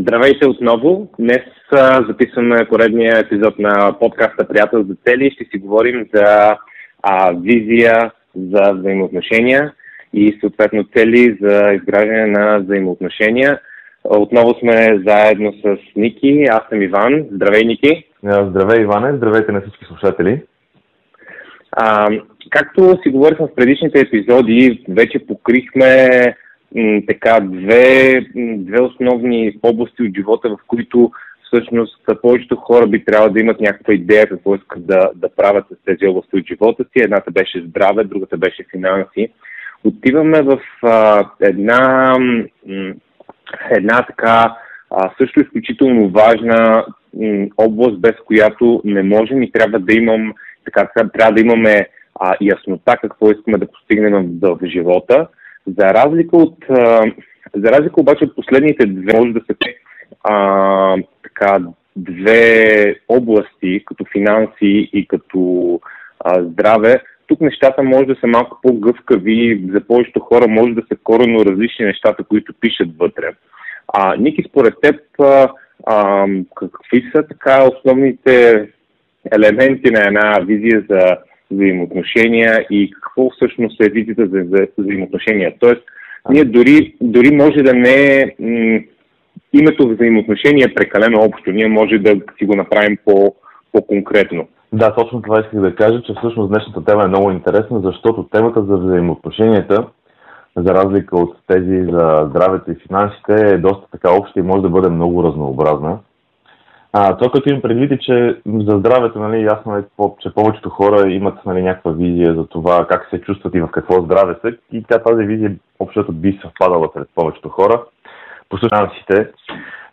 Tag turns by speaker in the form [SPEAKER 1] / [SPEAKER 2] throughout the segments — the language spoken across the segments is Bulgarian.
[SPEAKER 1] Здравейте отново. Днес а, записваме поредния епизод на подкаста Приятел за цели. Ще си говорим за а, визия за взаимоотношения и съответно цели за изграждане на взаимоотношения. Отново сме заедно с Ники. Аз съм Иван. Здравей, Ники.
[SPEAKER 2] Здравей, Иване. Здравейте на всички слушатели.
[SPEAKER 1] А, както си говорихме в предишните епизоди, вече покрихме така две, две основни области от живота, в които всъщност повечето хора би трябвало да имат някаква идея какво искат да, да правят с тези области от живота си. Едната беше здраве, другата беше финанси. Отиваме в а, една, една така а, също изключително важна м, област, без която не можем и трябва да имам така, трябва да имаме а, яснота какво искаме да постигнем в, в живота. За разлика от за разлика обаче от последните две, може да се а, така, две области, като финанси и като а, здраве, тук нещата може да са малко по-гъвкави, за повечето хора може да са коренно различни нещата, които пишат вътре. А, Ники, според теб, а, а, какви са така основните елементи на една визия за взаимоотношения и какво всъщност е визията за, за взаимоотношения. Тоест, ние дори, дори може да не е името взаимоотношение е прекалено общо. Ние може да си го направим по, по-конкретно.
[SPEAKER 2] Да, точно това исках да кажа, че всъщност днешната тема е много интересна, защото темата за взаимоотношенията, за разлика от тези за здравето и финансите, е доста така обща и може да бъде много разнообразна. А, това, като имам предвид е, че за здравето, нали, ясно е, че повечето хора имат нали, някаква визия за това как се чувстват и в какво здраве са. И тя тази визия общото би съвпадала пред повечето хора. По финансите.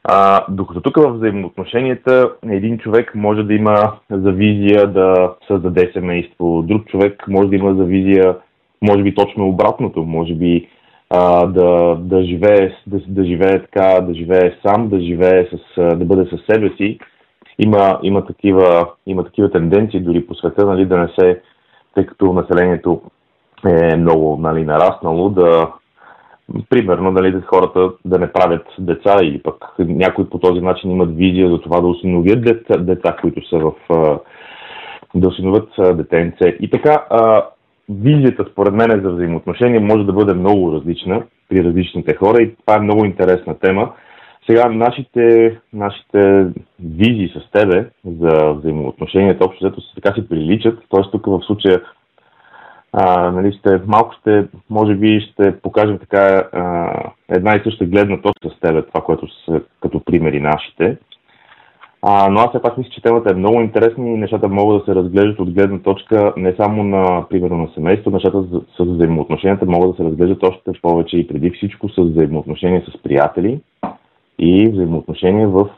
[SPEAKER 2] А, докато тук в взаимоотношенията един човек може да има за визия да създаде семейство, друг човек може да има за визия, може би точно обратното, може би а, да, да, живее, да, да живее така, да живее сам, да живее с, да бъде със себе си. Има, има, такива, има такива тенденции дори по света, нали, да не се, тъй като населението е много нали, нараснало, да примерно нали, хората да не правят деца или пък някои по този начин имат визия за това да осиновят деца, деца които са в да осиновят детенце. И така, визията, според мен, за взаимоотношения може да бъде много различна при различните хора и това е много интересна тема. Сега, нашите, нашите визии с тебе за взаимоотношенията, общо взето, така си приличат. Т.е. тук в случая а, нали, ще, малко ще, може би ще покажем така а, една и съща гледна точка с тебе, това, което са като примери нашите. А, но аз все пак мисля, че темата е много интересна и нещата могат да се разглеждат от гледна точка не само на, примерно, на семейство, нещата с, с взаимоотношенията могат да се разглеждат още повече и преди всичко с взаимоотношения с приятели и взаимоотношения в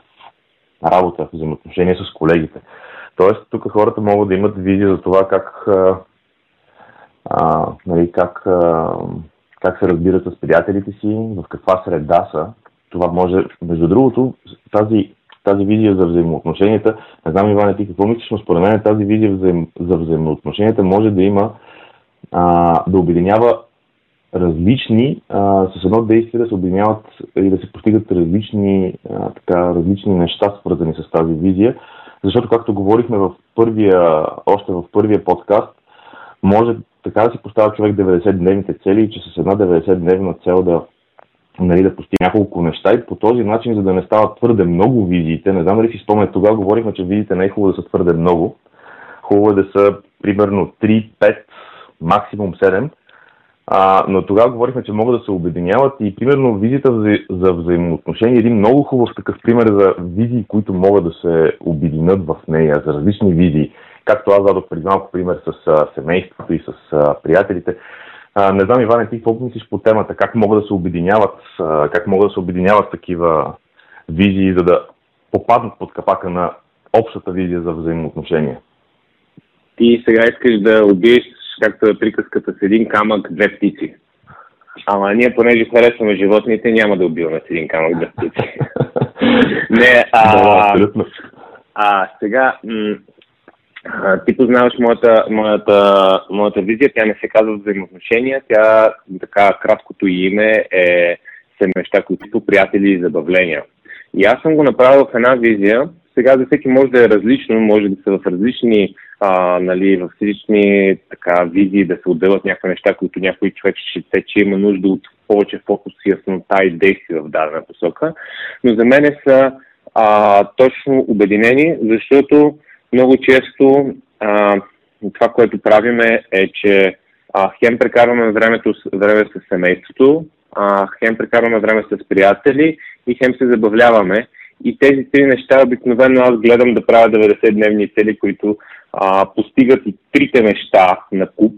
[SPEAKER 2] работа, взаимоотношения с колегите. Тоест, тук хората могат да имат визия за това как, а, нали, как, а, как се разбират с приятелите си, в каква среда са. Това може, между другото, тази тази визия за взаимоотношенията, не знам, Иване, ти какво мислиш, но според мен тази визия за взаимоотношенията може да има, а, да обединява различни, а, с едно действие да се обединяват и да се постигат различни, а, така, различни неща, свързани с тази визия. Защото, както говорихме в първия, още в първия подкаст, може така да си поставя човек 90-дневните цели и че с една 90-дневна цел да нали, да постигне няколко неща и по този начин, за да не стават твърде много визиите, не знам дали си спомня, тогава говорихме, че визиите не е хубаво да са твърде много, хубаво е да са примерно 3, 5, максимум 7, а, но тогава говорихме, че могат да се обединяват и примерно визията за, за взаимоотношения е един много хубав такъв пример за визии, които могат да се обединят в нея, за различни визии. Както аз дадох преди малко пример с а, семейството и с а, приятелите. А, не знам, Иване, ти какво мислиш по темата? Как могат да се обединяват, а, как могат да се обединяват такива визии, за да попаднат под капака на общата визия за взаимоотношения?
[SPEAKER 1] Ти сега искаш да убиеш, както е приказката с един камък, две птици. Ама ние, понеже харесваме животните, няма да убиваме с един камък две птици. Не, а, да, абсолютно. А сега, м- ти познаваш моята, моята, моята визия, тя не се казва взаимоотношения, тя така краткото име е неща, които приятели и забавления. И аз съм го направил в една визия. Сега за всеки може да е различно, може да са в различни, а, нали, в различни така, визии да се отделят някакви неща, които някой човек ще се, че има нужда от повече фокус, яснота и действие в дадена посока. Но за мен са а, точно обединени, защото много често а, това, което правиме е, че а, хем прекарваме времето, време с семейството, а, хем прекарваме време с приятели и хем се забавляваме. И тези три неща обикновено аз гледам да правя 90-дневни цели, които а, постигат и трите неща на куп.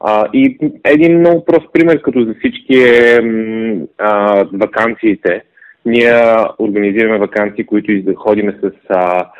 [SPEAKER 1] А, и един много прост пример, като за всички е а, вакансиите. Ние организираме вакансии, които ходиме с, а,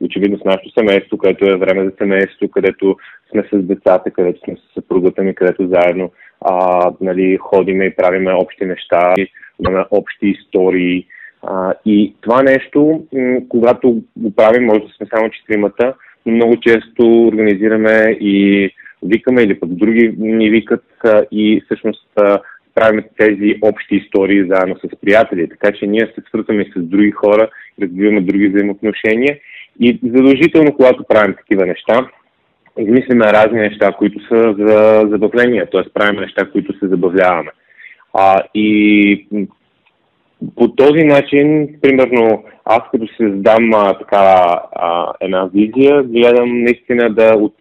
[SPEAKER 1] очевидно с нашето семейство, където е време за семейство, където сме с децата, където сме с съпругата ми, където заедно а, нали, ходиме и правиме общи неща, имаме общи истории. А, и това нещо, когато го правим, може да сме само четиримата, но много често организираме и викаме или пък други ни викат а, и всъщност а, правим тези общи истории заедно с приятели. Така че ние се свързваме с други хора, развиваме други взаимоотношения и задължително, когато правим такива неща, измислиме разни неща, които са за забавление, т.е. правим неща, които се забавляваме. А, и по този начин, примерно, аз като се задам а, така а, една визия, гледам наистина да от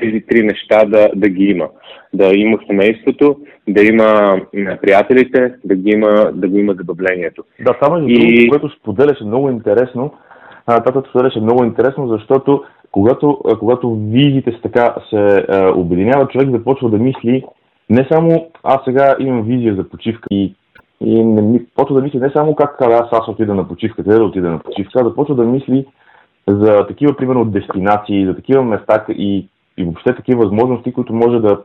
[SPEAKER 1] тези три неща да, да ги има. Да има семейството, да има приятелите, да, ги има, да го има забавлението.
[SPEAKER 2] Да, това между и... другото, което споделяше много интересно, това, споделяше много интересно, защото когато, когато визите с така се е, обединяват, човек започва да мисли не само аз сега имам визия за почивка и, и не, почва да мисли не само как аз, аз отида на почивка, къде да отида на почивка, а започва да мисли за такива, примерно, дестинации, за такива места и и въобще такива възможности, които може да,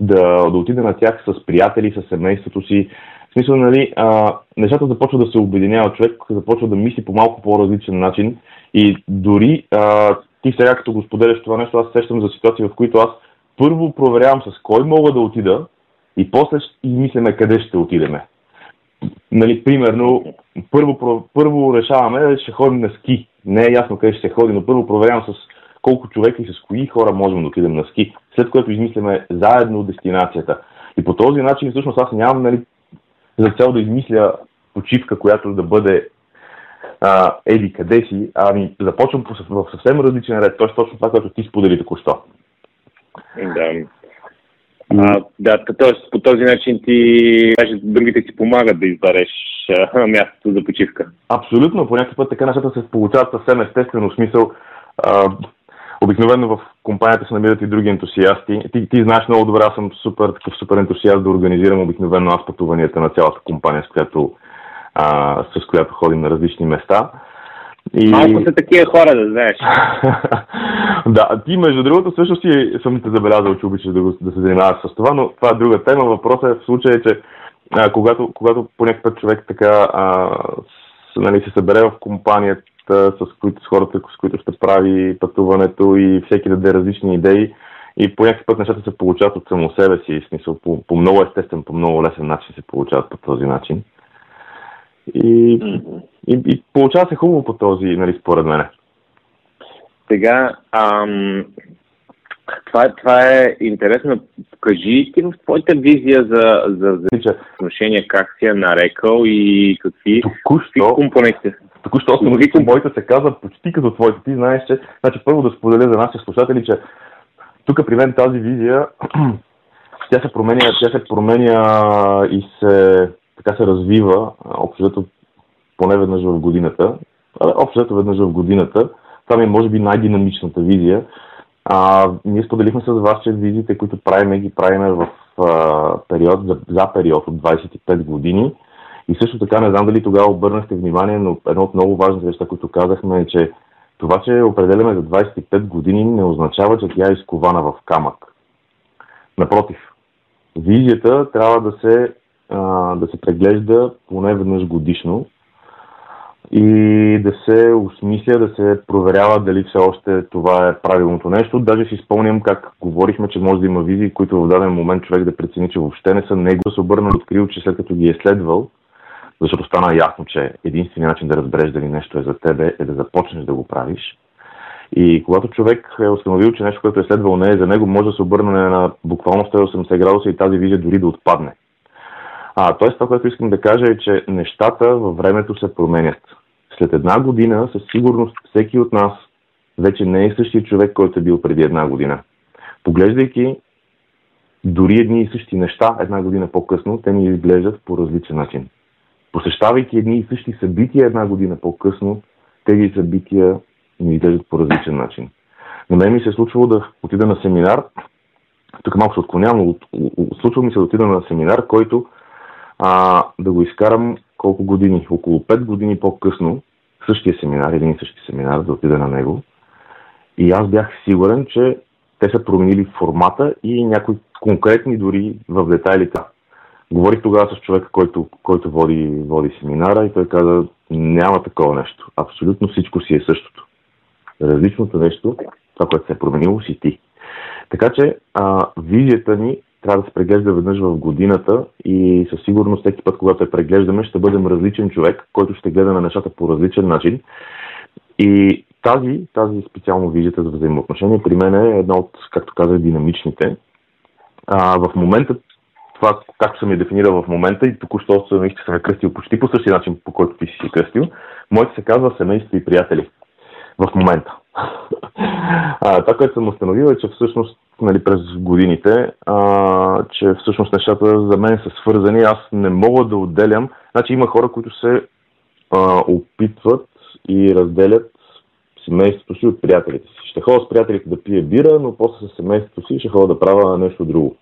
[SPEAKER 2] да, да отиде на тях с приятели, с семейството си. В смисъл, нали, а, нещата започват да се обединяват, човек започва да мисли по малко по-различен начин и дори а, ти сега като го споделяш това нещо, аз сещам за ситуации, в които аз първо проверявам с кой мога да отида и после измисляме къде ще отидеме. Нали, примерно, първо, първо решаваме, ще ходим на ски. Не е ясно къде ще се ходи, но първо проверявам с колко човека и с кои хора можем да отидем на ски, след което измисляме заедно дестинацията. И по този начин всъщност аз нямам нали, за цел да измисля почивка, която да бъде а, еди къде си, ами започвам в съвсем различен ред. Тоест точно това, което ти сподели току-що.
[SPEAKER 1] Да. А, да, т.е. по този начин ти, другите ти помагат да избереш мястото за почивка.
[SPEAKER 2] Абсолютно, по някакъв път така нещата се получават съвсем естествено, смисъл а, Обикновено в компанията се намират и други ентусиасти. Ти, ти знаеш много добре, аз съм супер, такъв супер ентусиаст да организирам обикновено аз пътуванията на цялата компания, с която, а, с която ходим на различни места.
[SPEAKER 1] И... Малко са такива хора, да знаеш.
[SPEAKER 2] да, ти между другото също си съм те забелязал, че обичаш да, да се занимаваш с това, но това е друга тема. Въпросът е в случая, че а, когато, когато по някакъв човек така а, нали, се събере в компанията, с, които, с хората, с които ще прави пътуването и всеки даде различни идеи. И по някакъв път нещата се получават от само себе си, в смисъл по, по много естествен, по много лесен начин се получават по този начин. И, и, и получава се хубаво по този, нали, според мен.
[SPEAKER 1] Сега, ам, това, това е интересно. Кажи ти в твоята визия за, за, за отношение как си е нарекал и какви, какви компоненти
[SPEAKER 2] Току-що съм че моите се казват почти като твоите. Ти знаеш, че... Значи първо да споделя за нашите слушатели, че тук при мен тази визия, тя се променя, тя се променя и се, така се развива, общо поне веднъж в годината. Общо веднъж в годината. Това ми е може би най-динамичната визия. А, ние споделихме с вас, че визиите, които правиме, ги правиме в а, период, за, за период от 25 години и също така не знам дали тогава обърнахте внимание, но едно от много важните неща, които казахме е, че това, че определяме за 25 години, не означава, че тя е изкована в камък. Напротив, визията трябва да се, а, да се преглежда поне веднъж годишно и да се осмисля, да се проверява дали все още това е правилното нещо. Даже си спомням как говорихме, че може да има визии, които в даден момент човек да прецени, че въобще не са него, да се обърна открил, че след като ги е следвал, защото стана ясно, че единственият начин да разбереш дали нещо е за тебе е да започнеш да го правиш. И когато човек е установил, че нещо, което е следвало не е за него, може да се обърне на буквално 180 градуса и тази визия дори да отпадне. А, тоест, това, което искам да кажа е, че нещата във времето се променят. След една година, със сигурност, всеки от нас вече не е същия човек, който е бил преди една година. Поглеждайки дори едни и същи неща една година по-късно, те ни изглеждат по различен начин. Посещавайки едни и същи събития една година по-късно, тези събития ни изглеждат по различен начин. На мен ми се е случвало да отида на семинар, тук малко се отклонявам, но случва ми се да отида на семинар, който а, да го изкарам колко години, около 5 години по-късно, същия семинар, един и същи семинар, да отида на него. И аз бях сигурен, че те са променили формата и някои конкретни дори в детайлите. Говорих тогава с човека, който, който води, води семинара и той каза, няма такова нещо. Абсолютно всичко си е същото. Различното нещо, това, което се е променило, си ти. Така че а, визията ни трябва да се преглежда веднъж в годината и със сигурност всеки път, когато я преглеждаме, ще бъдем различен човек, който ще гледа на нещата по различен начин. И тази, тази специално визията за взаимоотношения при мен е една от, както казах, динамичните. А, в момента, това, както съм я дефинирал в момента и току-що съм, съм я кръстил почти по същия начин, по който ти си кръстил, моите се казва семейство и приятели в момента. А, това, което съм установил е, че всъщност нали, през годините, а, че всъщност нещата за мен са свързани. Аз не мога да отделям. Значи има хора, които се а, опитват и разделят семейството си от приятелите си. Ще ходя с приятелите да пие бира, но после с семейството си ще ходя да правя нещо друго.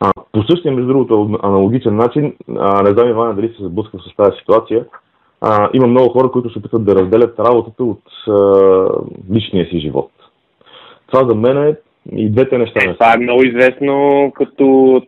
[SPEAKER 2] А, по същия, между другото, аналогичен начин, а, не знам Ивана дали се сблъсква с тази ситуация, а, има много хора, които се опитват да разделят работата от а, личния си живот. Това за мен е и двете неща.
[SPEAKER 1] Е, това е много известно като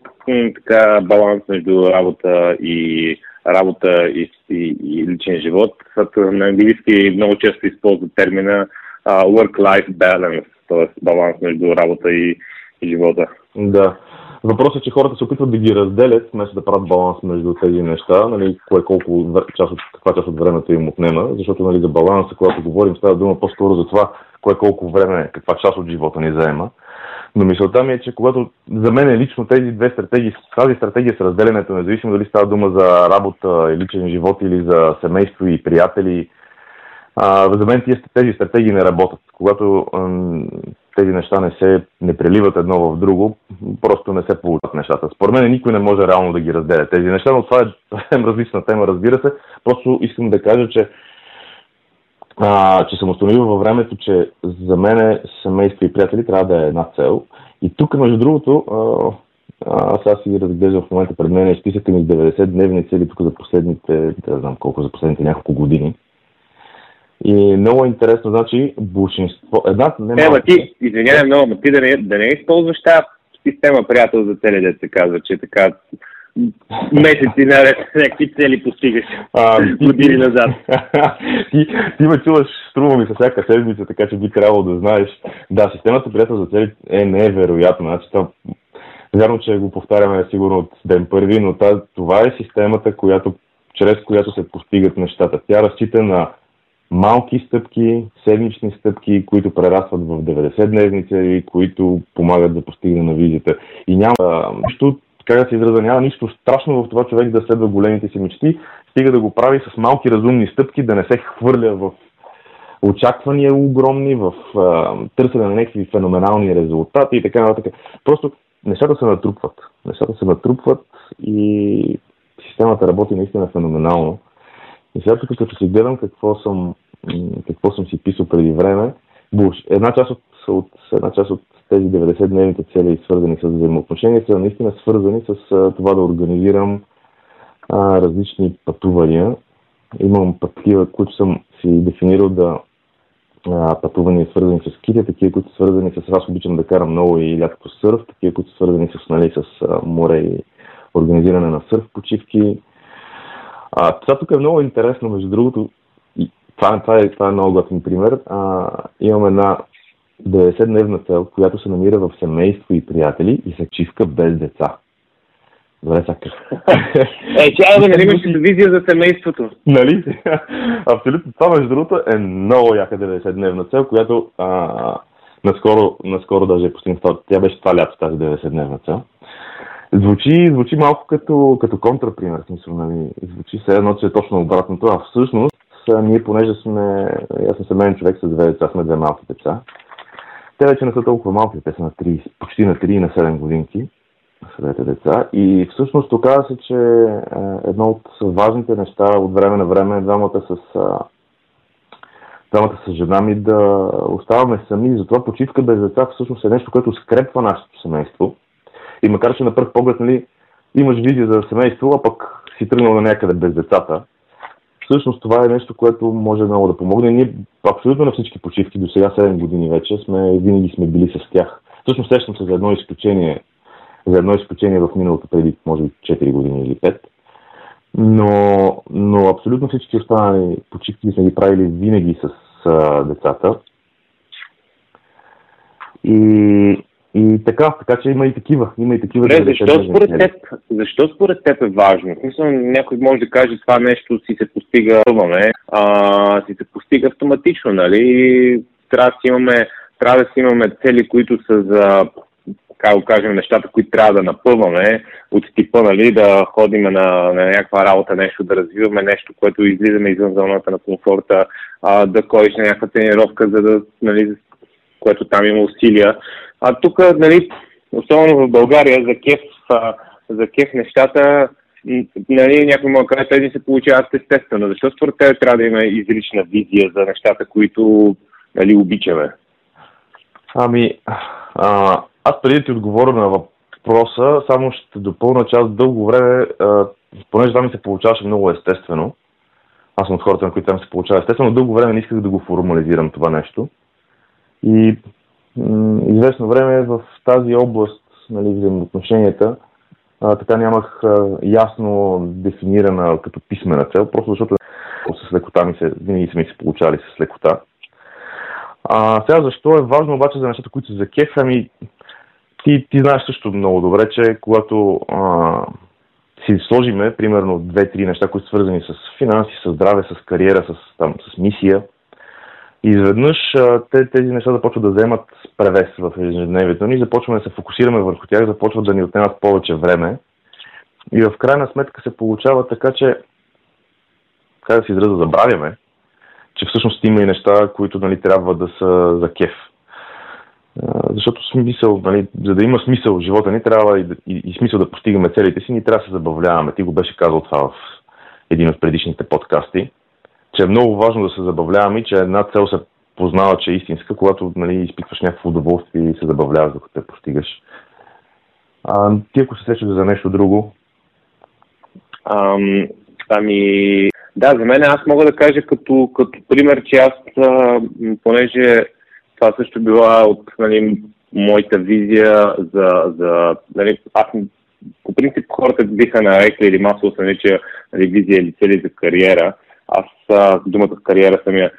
[SPEAKER 1] така, баланс между работа и работа и, и, и личен живот. На английски много често използват термина uh, work-life balance, т.е. баланс между работа и, и живота.
[SPEAKER 2] Да. Въпросът е, че хората се опитват да ги разделят, вместо да правят баланс между тези неща, нали, кое колко част от, каква част от времето им отнема, защото нали, за баланса, когато говорим, става дума по-скоро за това, кое колко време, каква част от живота ни заема. Но мисълта ми е, че когато за мен лично тези две стратегии, тази стратегия с разделянето, независимо дали става дума за работа и личен живот или за семейство и приятели, за мен тези стратегии не работят. Когато тези неща не се не преливат едно в друго, просто не се получат нещата. Според мен никой не може реално да ги разделя тези неща, но това е съвсем различна тема, разбира се. Просто искам да кажа, че а, че съм установил във времето, че за мен семейство и приятели трябва да е една цел. И тук, между другото, аз сега си разглеждам в момента пред мен списъка ми с 90 дневни цели тук за последните, да знам колко, за последните няколко години. И много интересно, значи, большинство... Една...
[SPEAKER 1] Не, е, ти, извинявай много, но ти да не, да не използваш тази система приятел за цели, да се казва, че така месеци наред някакви цели постигаш а, години назад.
[SPEAKER 2] ти, ти ме чуваш, струва ми се всяка седмица, така че би трябвало да знаеш. Да, системата приятел за цели е невероятна. Значи, това, вярно, че го повтаряме сигурно от ден първи, но тази, това е системата, която, чрез която се постигат нещата. Тя разчита на малки стъпки, седмични стъпки, които прерастват в 90-дневни цели, които помагат да постигне на визията. И няма нищо как да се израза, няма нищо страшно в това човек да следва големите си мечти, стига да го прави с малки разумни стъпки, да не се хвърля в очаквания огромни, в а, търсене на някакви феноменални резултати и така нататък. Просто нещата се натрупват. Нещата се натрупват и системата работи наистина феноменално. И сега тук, като си гледам какво съм, какво съм си писал преди време, една част от, от, една част от тези 90-дневните цели, свързани с взаимоотношения, са наистина свързани с това да организирам а, различни пътувания. Имам такива, които съм си дефинирал да пътувания свързани с кития, такива, които са свързани с аз обичам да карам много и лятото сърф, такива, които са свързани с, нали, с море и организиране на сърф почивки. А, това тук е много интересно, между другото, това, това, е, това е много готин пример. А, имам една 90-дневна цел, която се намира в семейство и приятели и се чивка без деца. Добре, сакаш.
[SPEAKER 1] е, че бе, нали имаш визия за семейството?
[SPEAKER 2] Нали? Абсолютно. Това, между другото, е много яка 90-дневна цел, която а, наскоро, наскоро даже е постигната. Тя беше това лято, тази 90-дневна цел. Звучи, звучи малко като, като контрапример, смисъл, нали? Звучи се едно, че е точно обратното, а всъщност ние, понеже сме, аз съм семейен човек с две деца, сме две малки деца, те вече не са толкова малки, те са на 30, почти на 3 и на 7 годинки, двете деца. И всъщност оказа се, че едно от важните неща от време на време двамата с, двамата с жена ми да оставаме сами. Затова почивка без деца всъщност е нещо, което скрепва нашето семейство. И макар, че на пръв поглед нали, имаш визия за семейство, а пък си тръгнал на някъде без децата, всъщност това е нещо, което може много да помогне. Ние абсолютно на всички почивки, до сега 7 години вече, сме, винаги сме били с тях. Всъщност сещам се за едно изключение, за едно изключение в миналото преди, може би, 4 години или 5. Но, но абсолютно всички останали почивки сме ги правили винаги с а, децата. И и така, така че има и такива. Има и такива.
[SPEAKER 1] Не, защо, според теб, защо според теб е важно? Мисля, някой може да каже това нещо си се постига, а, си се постига автоматично, нали? Трябва да си имаме, трябва да си имаме цели, които са за как го кажем, нещата, които трябва да напъваме от типа, нали, да ходим на, на някаква работа, нещо да развиваме, нещо, което излизаме извън зоната на комфорта, а, да ходиш на някаква тренировка, за да, нали, което там има усилия. А тук, нали, особено в България, за кеф, за кеф нещата, нали, някой му каже, тези се получават естествено. Защо според теб трябва да има изрична визия за нещата, които нали, обичаме?
[SPEAKER 2] Ами, а, аз преди ти отговоря на въпроса, само ще допълна, аз дълго време, а, понеже там ми се получаваше много естествено, аз съм от хората, на които там се получава естествено, дълго време не исках да го формализирам това нещо. И известно време в тази област, нали, взаимоотношенията, а, така нямах а, ясно дефинирана като писмена цел, просто защото с лекота ми се, винаги са ми се получали с лекота. А, сега защо е важно обаче за нещата, които са за кеф, ами ти, ти знаеш също много добре, че когато а, си сложиме, примерно, две-три неща, които са свързани с финанси, с здраве, с кариера, с, там, с мисия, и изведнъж тези неща започват да вземат превес в ежедневието ни, започваме да се фокусираме върху тях, започват да ни отнемат повече време. И в крайна сметка се получава така, че, как да си израза, забравяме, че всъщност има и неща, които нали, трябва да са за кеф. Защото смисъл, нали, за да има смисъл в живота ни, трябва и, и, и смисъл да постигаме целите си, ни трябва да се забавляваме. Ти го беше казал това в един от предишните подкасти че е много важно да се забавляваме и че една цел се познава, че е истинска, когато нали, изпитваш някакво удоволствие и се забавляваш, докато те постигаш. А, ти ако се сещаш за нещо друго?
[SPEAKER 1] Ам, ами, да, за мен аз мога да кажа като, като пример, че аз, а, понеже това също била от нали, моята визия за, за нали, аз по принцип хората биха нарекли или масово се нарича нали, визия или цели за кариера. Аз а, думата кариера съм я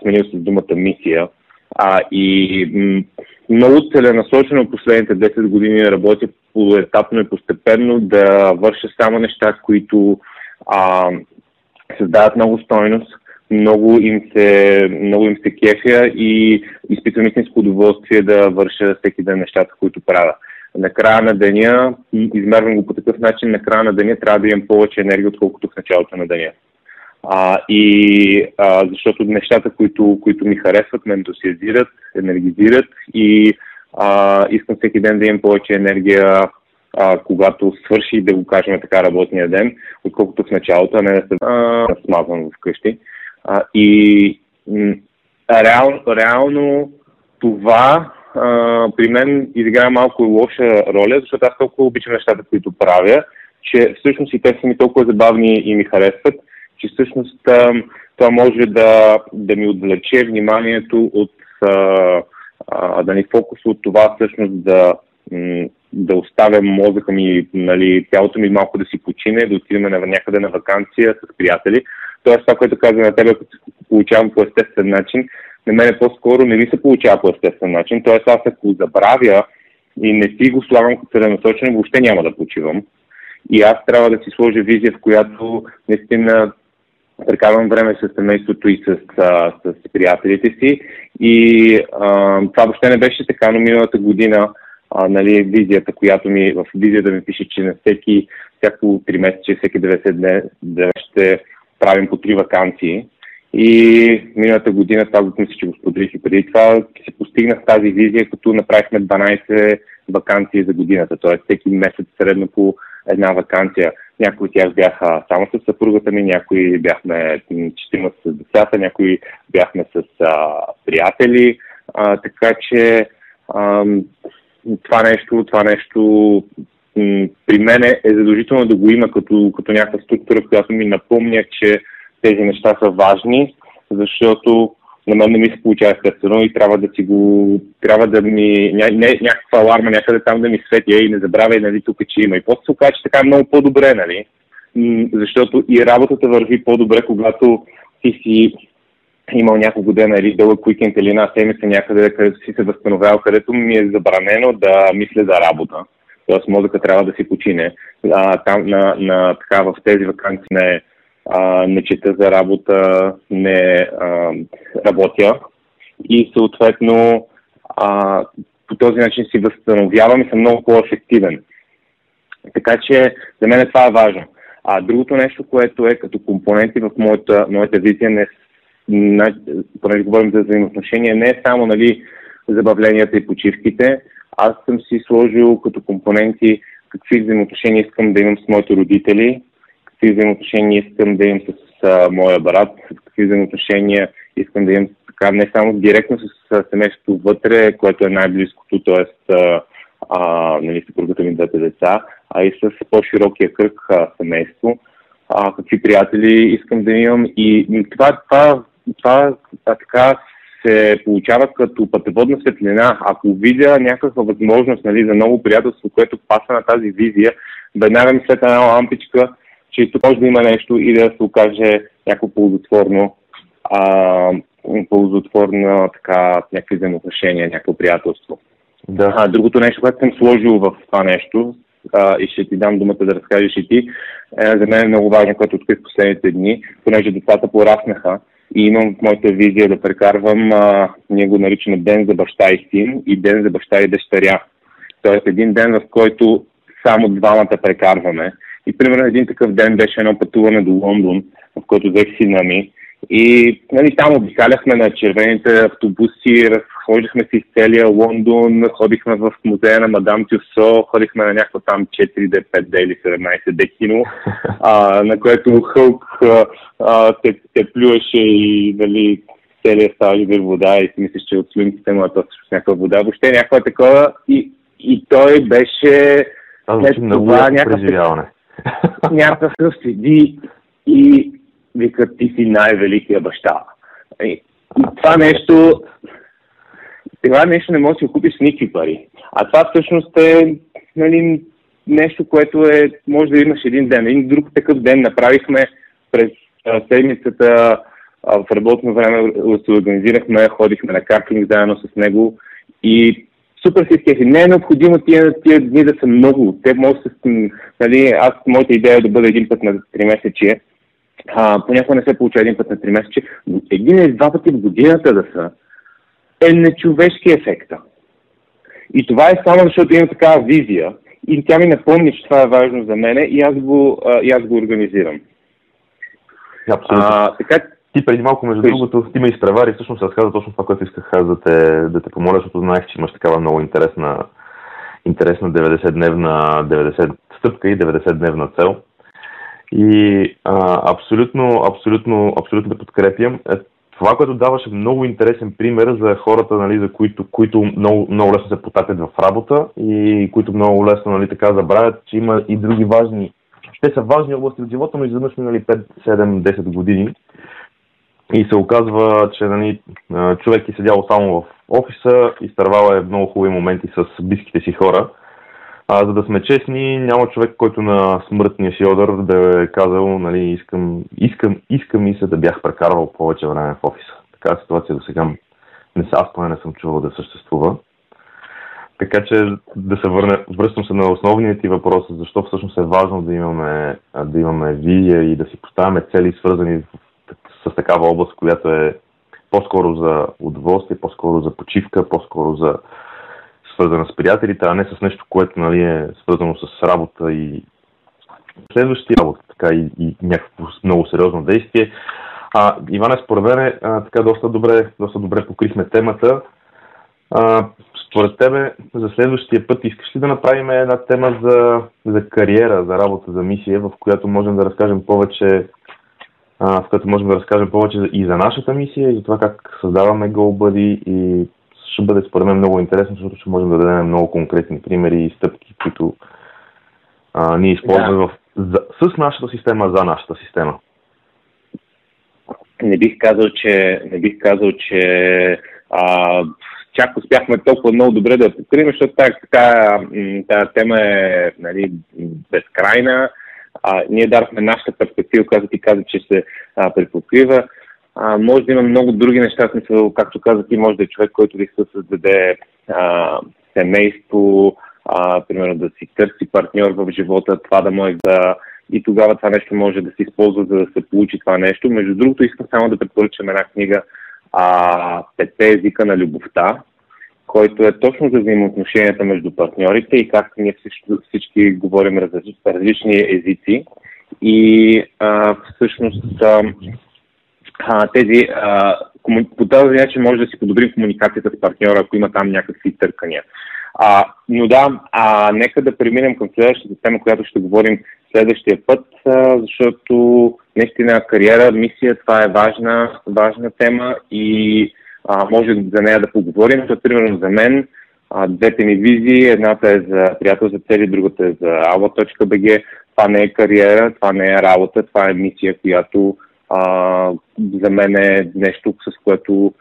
[SPEAKER 1] сменил с думата мисия. А, и м- много целенасочено последните 10 години работя поетапно и постепенно да върша само неща, които а, създават много стойност, много им се, много им се кефя и изпитвам истинско удоволствие да върша всеки ден нещата, които правя. На на деня, измервам го по такъв начин, на края на деня трябва да имам повече енергия, отколкото в началото на деня. А, и а, защото нещата, които, които ми харесват, ме ентусиазират, енергизират и а, искам всеки ден да имам повече енергия, а, когато свърши, да го кажем така, работния ден, отколкото в началото, а не да се смазвам вкъщи. А, и м- реал, реално това а, при мен изиграва малко лоша роля, защото аз толкова обичам нещата, които правя, че всъщност и те са ми толкова забавни и ми харесват, че всъщност това може да, да ми отвлече вниманието от да ни фокус от това всъщност да, да оставя мозъка ми, нали, тялото ми малко да си почине, да отидем на някъде на вакансия с приятели. Тоест това, което каза на тебе, ако се получавам по естествен начин, на мен по-скоро не ви се получава по естествен начин. Тоест аз ако забравя и не си го слагам целенасочено, въобще няма да почивам. И аз трябва да си сложа визия, в която наистина прекарвам време с семейството и с, с, с приятелите си. И а, това въобще не беше така, но миналата година а, нали, визията, която ми в визията ми пише, че на всеки, всяко 3 месеца, всеки 90 дни ще правим по три вакансии. И миналата година, това мисля, че го споделих и преди това, си постигнах тази визия, като направихме 12 вакансии за годината, т.е. всеки месец средно по една вакансия. Някои от тях бяха само с съпругата ми, някои бяхме четима с децата, някои бяхме с а, приятели, а, така че а, това нещо, това нещо при мен е задължително да го има като, като някаква структура, която ми напомня, че тези неща са важни, защото на мен не ми се получава естествено и трябва да си го, трябва да ми, ня, не, някаква аларма някъде там да ми свети и не забравяй, нали, тук, че има. И после се оказа, че така е много по-добре, нали, защото и работата върви по-добре, когато ти си имал няколко дена или дълъг уикенд или една седмица някъде, където си се възстановял, където ми е забранено да мисля за работа. Тоест мозъка трябва да си почине. А, там на, на, така, в тези вакансии не, а, не чета за работа, не а, работя и съответно а, по този начин си възстановявам и съм много по-ефективен. Така че за мен това е важно. А другото нещо, което е като компоненти в моята, моята визия, не, понеже говорим за взаимоотношения, не е само нали, забавленията и почивките. Аз съм си сложил като компоненти какви взаимоотношения искам да имам с моите родители, какви взаимоотношения искам да имам с а, моя брат, какви взаимоотношения искам да имам така не само директно с семейството вътре, което е най-близкото, т.е. нали, съпругата ми двете деца, а и с по-широкия кръг а, семейство, а, какви приятели искам да имам. И това, това, това а, така се получава като пътеводна светлина. Ако видя някаква възможност нали, за ново приятелство, което паса на тази визия, веднага ми след една лампичка, че тук може да има нещо и да се окаже някакво ползотворно, а, ползотворно така, някакви взаимоотношения, някакво приятелство. Да. А, другото нещо, което съм сложил в това нещо, а, и ще ти дам думата да разкажеш и ти, е, за мен е много важно, което открих последните дни, понеже децата пораснаха и имам моята визия да прекарвам, а, ние го наричаме ден за баща и син и ден за баща и дъщеря. Тоест един ден, в който само двамата прекарваме и примерно един такъв ден беше едно пътуване до Лондон, в който взех сина ми. И нали, там обикаляхме на червените автобуси, разхождахме си из целия Лондон, ходихме в музея на Мадам Тюсо, ходихме на някакво там 4D, 5D или 17D кино, а, на което Хълк а, те, те плюеше и нали, целият става лидер вода и си мислиш, че от слюнките му е с някаква вода. Въобще някаква такова и, и той беше
[SPEAKER 2] след това някакъв
[SPEAKER 1] някакъв седи и вика, ти си най-великия баща. И, и това нещо, това нещо не може да си купиш никакви пари. А това всъщност е нали, нещо, което е, може да имаш един ден. Един друг такъв ден направихме през седмицата в работно време се организирахме, ходихме на картинг заедно с него и супер си скефи. Не е необходимо тия, тия дни да са много. Те може да нали, аз, моята идея е да бъде един път на 3 месече. А, понякога не се получава един път на 3 месече, но един или два пъти в годината да са е нечовешки ефекта. И това е само защото имам такава визия и тя ми напомни, че това е важно за мене и аз го, а, и аз го организирам.
[SPEAKER 2] Абсолютно. А, така, ти преди малко, между другото, ти ме изпревари, всъщност разказа точно това, което исках да те, да те помоля, защото знаех, че имаш такава много интересна, интересна 90-дневна 90 стъпка и 90-дневна цел. И а, абсолютно, абсолютно, абсолютно да подкрепям. Е, това, което даваше много интересен пример за хората, нали, за които, които много, много лесно се потапят в работа и които много лесно нали, така забравят, че има и други важни, те са важни области от живота, но изведнъж минали 5, 7, 10 години и се оказва, че нали, човек е седял само в офиса, изтървал е много хубави моменти с близките си хора. А, за да сме честни, няма човек, който на смъртния си одър да е казал, нали, искам, искам, искам и се да бях прекарвал повече време в офиса. Така ситуация до сега не, аз поне не съм чувал да съществува. Така че да се върне, връщам се на основният ти въпрос, защо всъщност е важно да имаме, да имаме визия и да си поставяме цели, свързани с, такава област, която е по-скоро за удоволствие, по-скоро за почивка, по-скоро за свързана с приятелите, а не с нещо, което нали, е свързано с работа и следващия работа, така и, и някакво много сериозно действие. А, Иване, според мен, така доста добре, доста добре покрихме темата. А, според тебе, за следващия път искаш ли да направим една тема за, за кариера, за работа, за мисия, в която можем да разкажем повече в която можем да разкажем повече и за нашата мисия, и за това как създаваме GoBuddy и ще бъде според мен много интересно, защото ще можем да дадем много конкретни примери и стъпки, които а, ние използваме да. в, за, с нашата система, за нашата система.
[SPEAKER 1] Не бих казал, че, не бих казал, че а, чак успяхме толкова много добре да я покрием, защото тази, тази, тази тема е нали, безкрайна. А, ние дадохме нашата перспектива, която ти каза, че се а, припокрива. А, може да има много други неща, смисъл, както каза ти, може да е човек, който да създаде а, семейство, а, примерно да си търси партньор в живота, това да може да и тогава това нещо може да се използва, за да се получи това нещо. Между другото, искам само да препоръчам една книга а, Петте езика на любовта, който е точно за взаимоотношенията между партньорите и как ние всички, всички говорим раз, различни езици. И а, всъщност а, тези а, по този начин може да си подобрим комуникацията с партньора, ако има там някакви търкания. А, но да, а, нека да преминем към следващата тема, която ще говорим следващия път, а, защото наистина кариера, мисия, това е важна, важна тема и а, може за нея да поговорим, защото примерно за мен а, двете ми визии, едната е за приятел за цели, другата е за alba.bg. Това не е кариера, това не е работа, това е мисия, която а, за мен е нещо, с което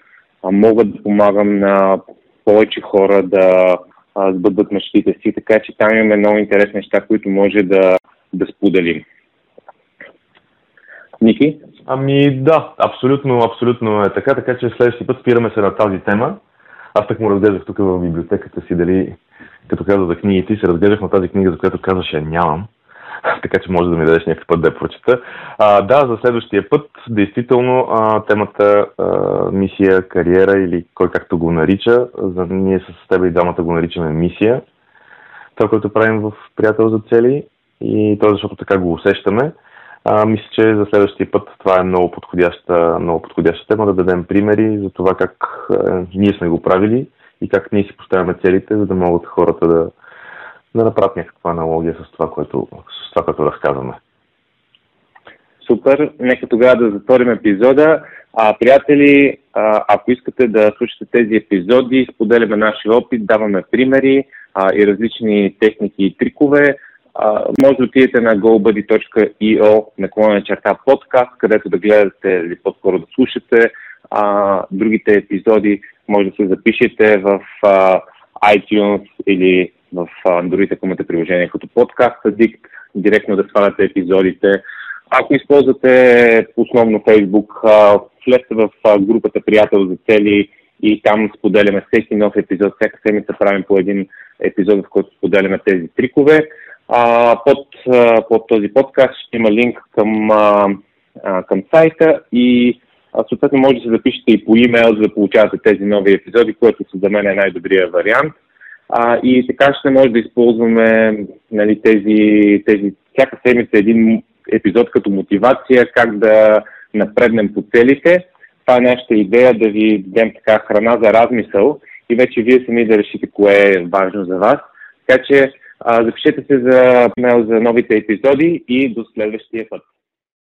[SPEAKER 1] а, мога да помагам на повече хора да а, сбъдват мечтите си, така че там имаме много интересни неща, които може да, да споделим. Ники?
[SPEAKER 2] Ами да, абсолютно, абсолютно е така, така че следващия път спираме се на тази тема. Аз так му разглеждах тук в библиотеката си, дали като каза за книгите, се разглеждах на тази книга, за която казваше нямам. така че може да ми дадеш някакъв път да я прочета. А, да, за следващия път, действително, а, темата а, мисия, кариера или кой както го нарича, за ние с теб и двамата го наричаме мисия. Това, което правим в Приятел за цели и то защото така го усещаме. А, мисля, че за следващия път това е много подходяща, много подходяща тема, да дадем примери за това как е, ние сме го правили и как ние си поставяме целите, за да могат хората да, да направят някаква аналогия с това, което, с това, което разказваме.
[SPEAKER 1] Супер, нека тогава да затворим епизода. А, приятели, а, ако искате да слушате тези епизоди, споделяме нашия опит, даваме примери а, и различни техники и трикове. Може да отидете на gobuddy.io наклона черта подкаст, където да гледате или по-скоро да слушате а, другите епизоди. Може да се запишете в а, iTunes или в другите ако имате приложения като подкаст Addict, директно да сваляте епизодите. Ако използвате основно Facebook, влезте в групата Приятел за цели и там споделяме всеки нов епизод. Всяка седмица правим по един епизод, в който споделяме тези трикове. А, под, а, под този подкаст ще има линк към, а, а, към сайта и а, съответно може да се запишете и по имейл, за да получавате тези нови епизоди, което за мен е най-добрият вариант. А, и така ще може да използваме нали, тези, тези, всяка седмица един епизод като мотивация, как да напреднем по целите. Това е нашата идея да ви дадем така храна за размисъл и вече вие сами да решите кое е важно за вас. Така че запишете се за, за новите епизоди и до следващия път.